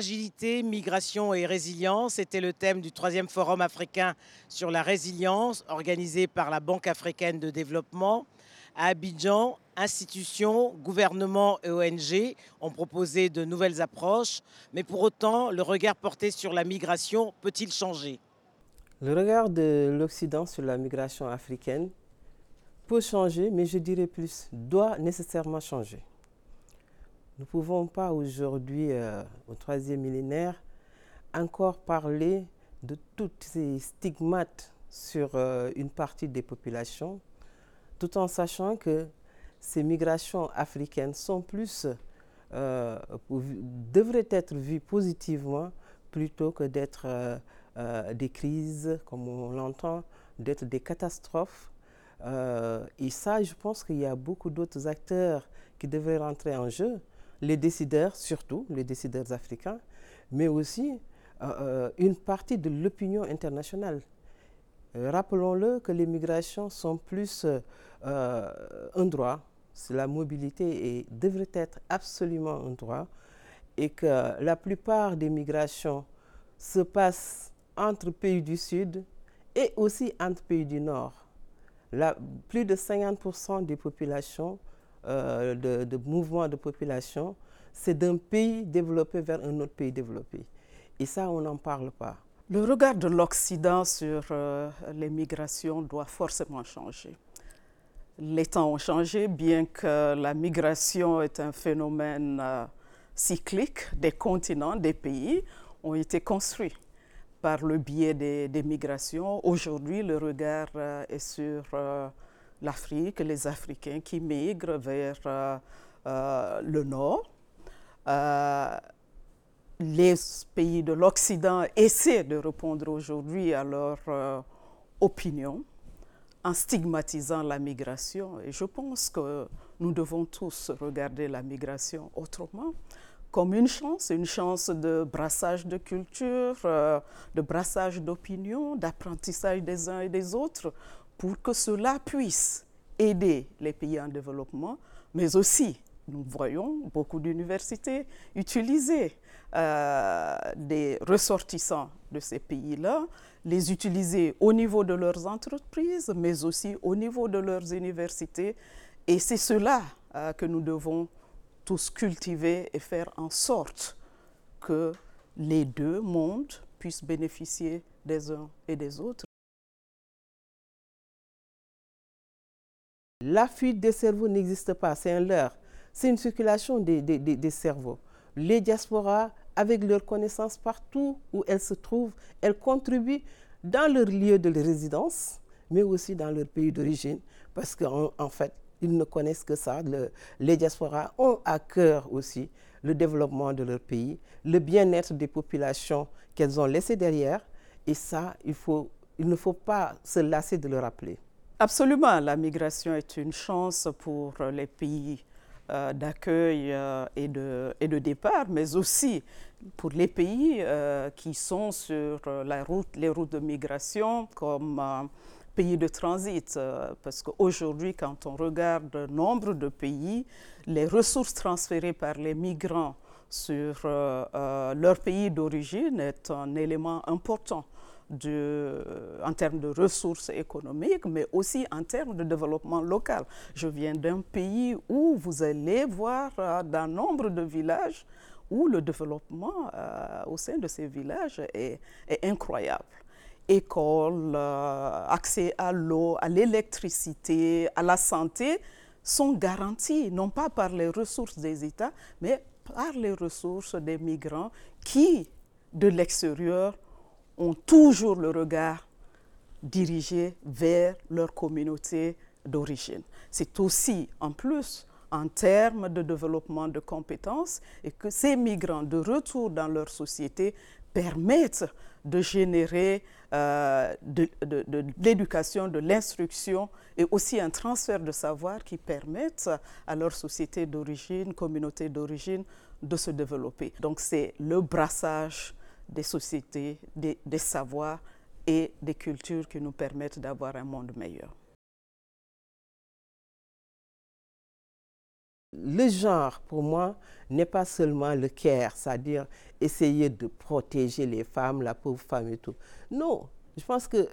Fragilité, migration et résilience était le thème du troisième forum africain sur la résilience organisé par la Banque africaine de développement. À Abidjan, institutions, gouvernements et ONG ont proposé de nouvelles approches, mais pour autant, le regard porté sur la migration peut-il changer? Le regard de l'Occident sur la migration africaine peut changer, mais je dirais plus, doit nécessairement changer. Nous ne pouvons pas aujourd'hui, euh, au troisième millénaire, encore parler de tous ces stigmates sur euh, une partie des populations, tout en sachant que ces migrations africaines sont plus, euh, devraient être vues positivement plutôt que d'être des crises, comme on l'entend, d'être des catastrophes. et ça, je pense qu'il y a beaucoup d'autres acteurs qui devraient rentrer en jeu les décideurs, surtout les décideurs africains, mais aussi euh, euh, une partie de l'opinion internationale. Euh, rappelons-le que les migrations sont plus un droit, la mobilité et devrait être absolument un droit, et que la plupart des migrations se passent entre pays du Sud et aussi entre pays du Nord. plus de 50% des populations euh, de, mouvement de population, c'est d'un pays développé vers un autre pays développé. Et ça, on n'en parle pas. Le regard de l'Occident sur euh, les migrations doit forcément changer. Les temps ont changé, bien que la migration est un phénomène euh, cyclique. Des continents, des pays ont été construits par le biais des, des migrations. Aujourd'hui, le regard est sur l'Afrique, les Africains qui migrent vers euh, euh, le nord. Euh, les pays de l'Occident essaient de répondre aujourd'hui à leur opinion en stigmatisant la migration. Et je pense que nous devons tous regarder la migration autrement, comme une chance, une chance de brassage de culture, de brassage d'opinion, d'apprentissage des uns et des autres, pour que cela puisse aider les pays en développement, mais aussi, nous voyons beaucoup d'universités utiliser euh, des ressortissants de ces pays-là, les utiliser au niveau de leurs entreprises, mais aussi au niveau de leurs universités. Et c'est cela euh, que nous devons tous cultiver et faire en sorte que les deux mondes puissent bénéficier des uns et des autres. La fuite des cerveaux n'existe pas, c'est un leurre. C'est une circulation des, cerveaux. Les diasporas, avec leurs connaissances partout où elles se trouvent, elles contribuent dans leur lieu de résidence, mais aussi dans leur pays d'origine, parce qu'en en fait, ils ne connaissent que ça. les diasporas ont à cœur aussi le développement de leur pays, le bien-être des populations qu'elles ont laissées derrière. Et ça, il ne faut pas se lasser de le rappeler. Absolument, la migration est une chance pour les pays euh, d'accueil euh, et, de, et de départ, mais aussi pour les pays euh, qui sont sur les routes de migration comme pays de transit. parce qu'aujourd'hui, quand on regarde nombre de pays, les ressources transférées par les migrants sur leur pays d'origine est un élément important de, en termes de ressources économiques, mais aussi en termes de développement local. Je viens d'un pays où vous allez voir euh, d'un nombre de villages où le développement euh, au sein de ces villages est, incroyable. Écoles, euh, accès à l'eau, à l'électricité, à la santé sont garantis, non pas par les ressources des États, mais par les ressources des migrants qui, de l'extérieur, ont toujours le regard dirigé vers leur communauté d'origine. C'est aussi, en plus, en termes de développement de compétences et que ces migrants de retour dans leur société permettent de générer euh, de, l'éducation, de l'instruction et aussi un transfert de savoir qui permettent à leur société d'origine, communauté d'origine, de se développer. Donc c'est le brassage des sociétés, des, savoirs et des cultures qui nous permettent d'avoir un monde meilleur. le genre, pour moi, n'est pas seulement le care, c'est-à-dire essayer de protéger les femmes, la pauvre femme et tout. Non, je pense que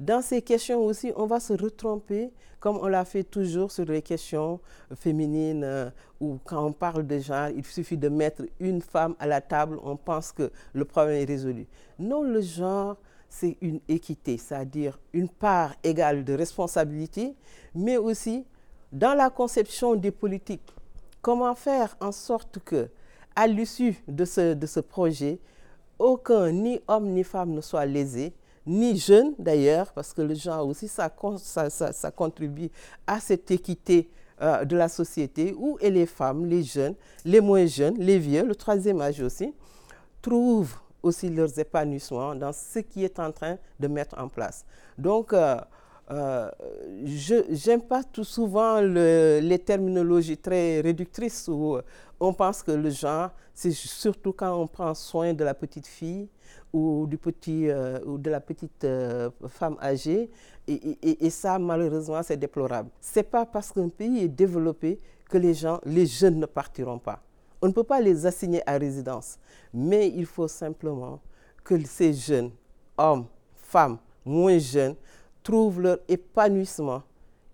dans ces questions aussi, on va se retromper, comme on l'a fait toujours sur les questions féminines, euh, où quand on parle de genre, il suffit de mettre une femme à la table, on pense que le problème est résolu. Non, le genre, c'est une équité, c'est-à-dire une part égale de responsabilité, mais aussi dans la conception des politiques. Comment faire en sorte que, à l'issue de ce, de ce projet, aucun, ni homme ni femme ne soit lésé, ni jeune d'ailleurs, parce que le genre aussi, ça, ça, ça, contribue à cette équité euh, de la société où et les femmes, les jeunes, les moins jeunes, les vieux, le troisième âge aussi, trouvent aussi leurs épanouissements dans ce qui est en train de mettre en place. Donc, euh, euh, je n'aime pas tout souvent les terminologies très réductrices où on pense que le genre, c'est surtout quand on prend soin de la petite fille ou, du petit, euh, ou de la petite euh, femme âgée. Et, et, ça, malheureusement, c'est déplorable. Ce n'est pas parce qu'un pays est développé que les gens, les jeunes ne partiront pas. On ne peut pas les assigner à résidence. Mais il faut simplement que ces jeunes, hommes, femmes, moins jeunes, trouvent leur épanouissement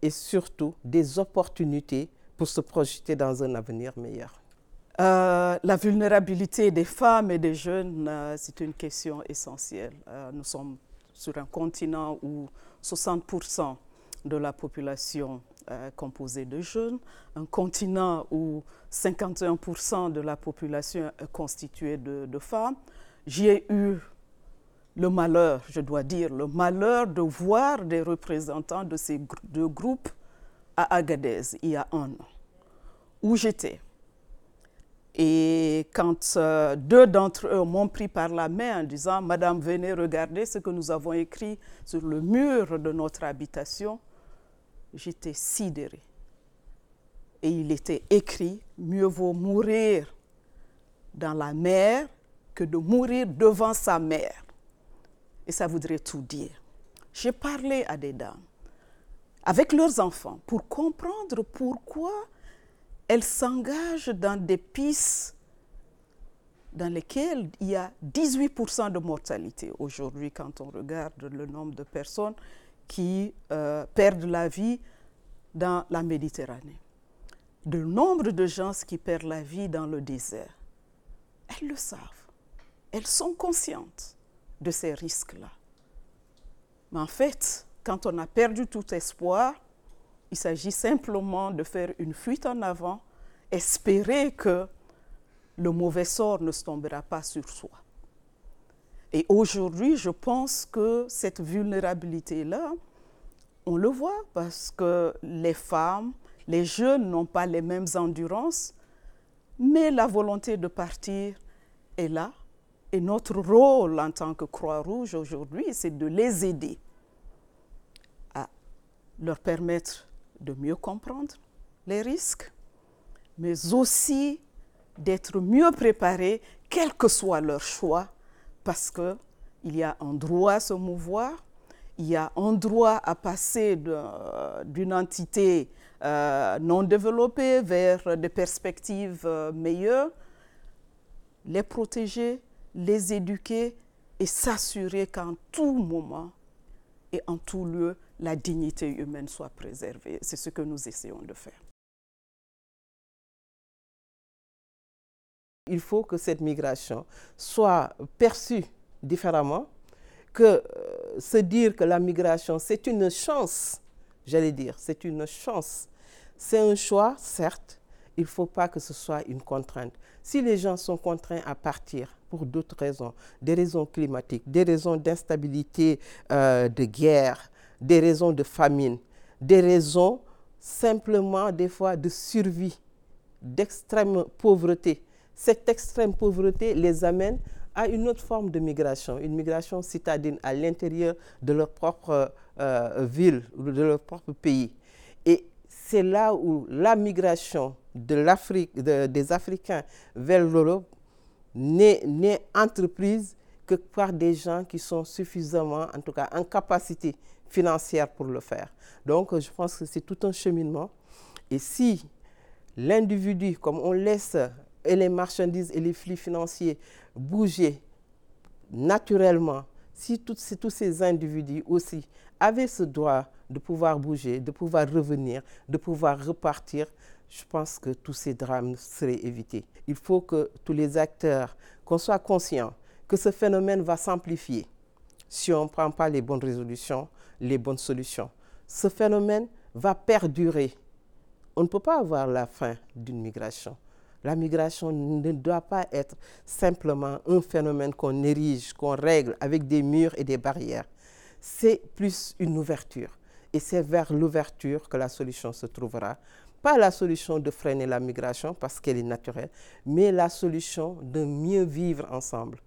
et surtout des opportunités pour se projeter dans un avenir meilleur. Euh, la vulnérabilité des femmes et des jeunes, euh, c'est une question essentielle. Euh, nous sommes sur un continent où 60% de la population est composée de jeunes, un continent où 51% de la population est constituée de, de femmes. J'ai eu le malheur, je dois dire, le malheur de voir des représentants de ces deux groupes à Agadez il y a un an, où j'étais. Et quand euh, deux d'entre eux m'ont pris par la main en disant Madame, venez regarder ce que nous avons écrit sur le mur de notre habitation, j'étais sidérée. Et il était écrit Mieux vaut mourir dans la mer que de mourir devant sa mère. Et ça voudrait tout dire. J'ai parlé à des dames avec leurs enfants pour comprendre pourquoi elles s'engagent dans des pistes dans lesquelles il y a 18% de mortalité aujourd'hui quand on regarde le nombre de personnes qui euh, perdent la vie dans la Méditerranée. Le nombre de gens qui perdent la vie dans le désert. Elles le savent. Elles sont conscientes de ces risques-là. Mais en fait, quand on a perdu tout espoir, il s'agit simplement de faire une fuite en avant, espérer que le mauvais sort ne tombera pas sur soi. Et aujourd'hui, je pense que cette vulnérabilité-là, on le voit parce que les femmes, les jeunes n'ont pas les mêmes endurances, mais la volonté de partir est là. Et notre rôle en tant que Croix-Rouge aujourd'hui, c'est de les aider à leur permettre de mieux comprendre les risques, mais aussi d'être mieux préparés, quel que soit leur choix, parce qu'il y a un droit à se mouvoir, il y a un droit à passer d'une entité euh, non développée vers des perspectives euh, meilleures, les protéger, les éduquer et s'assurer qu'en tout moment et en tout lieu, la dignité humaine soit préservée. C'est ce que nous essayons de faire. Il faut que cette migration soit perçue différemment, que euh, se dire que la migration, c'est une chance, j'allais dire, c'est une chance. C'est un choix, certes, il ne faut pas que ce soit une contrainte. Si les gens sont contraints à partir pour d'autres raisons, des raisons climatiques, des raisons d'instabilité, euh, de guerre, des raisons de famine, des raisons simplement des fois de survie, d'extrême pauvreté. Cette extrême pauvreté les amène à une autre forme de migration, une migration citadine à l'intérieur de leur propre euh, ville ou de leur propre pays. Et c'est là où la migration de l'Afrique, des Africains vers l'Europe n'est entreprise que par des gens qui sont suffisamment, en tout cas, en capacité financière pour le faire. Donc, je pense que c'est tout un cheminement. Et si l'individu, comme on laisse et les marchandises et les flux financiers bouger naturellement, si tous ces individus aussi avaient ce droit de pouvoir bouger, de pouvoir revenir, de pouvoir repartir, je pense que tous ces drames seraient évités. Il faut que tous les acteurs, qu'on soit conscients que ce phénomène va s'amplifier si on ne prend pas les bonnes résolutions, les bonnes solutions. Ce phénomène va perdurer. On ne peut pas avoir la fin d'une migration. La migration ne doit pas être simplement un phénomène qu'on érige, qu'on règle avec des murs et des barrières. C'est plus une ouverture. Et c'est vers l'ouverture que la solution se trouvera. Pas la solution de freiner la migration parce qu'elle est naturelle, mais la solution de mieux vivre ensemble.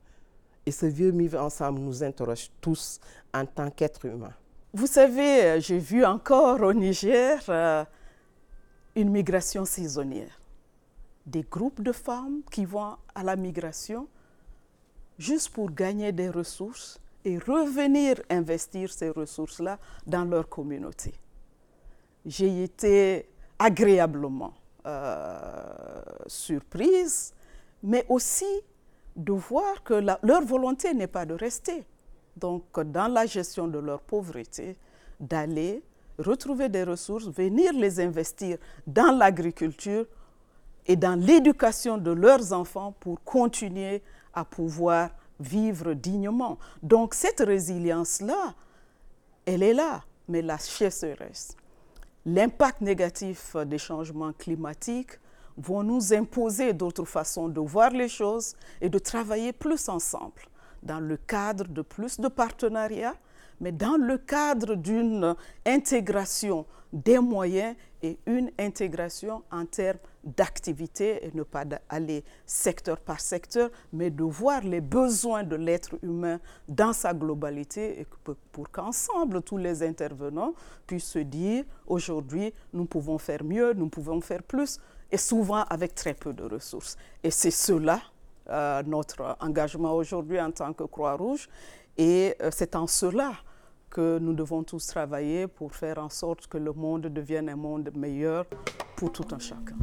Et ce mieux vivre ensemble nous interroge tous en tant qu'êtres humains. Vous savez, j'ai vu encore au Niger euh, une migration saisonnière. Des groupes de femmes qui vont à la migration juste pour gagner des ressources et revenir investir ces ressources-là dans leur communauté. J'ai été agréablement euh, surprise, mais aussi de voir que leur volonté n'est pas de rester. Donc, dans la gestion de leur pauvreté, d'aller retrouver des ressources, venir les investir dans l'agriculture et dans l'éducation de leurs enfants pour continuer à pouvoir vivre dignement. Donc cette résilience-là, elle est là, mais la sécheresse, l'impact négatif des changements climatiques vont nous imposer d'autres façons de voir les choses et de travailler plus ensemble dans le cadre de plus de partenariats, mais dans le cadre d'une intégration des moyens et une intégration en termes d'activité et ne pas aller secteur par secteur, mais de voir les besoins de l'être humain dans sa globalité pour qu'ensemble tous les intervenants puissent se dire aujourd'hui nous pouvons faire mieux, nous pouvons faire plus et souvent avec très peu de ressources. Et c'est cela euh, notre engagement aujourd'hui en tant que Croix-Rouge et euh, c'est en cela que nous devons tous travailler pour faire en sorte que le monde devienne un monde meilleur pour tout un chacun.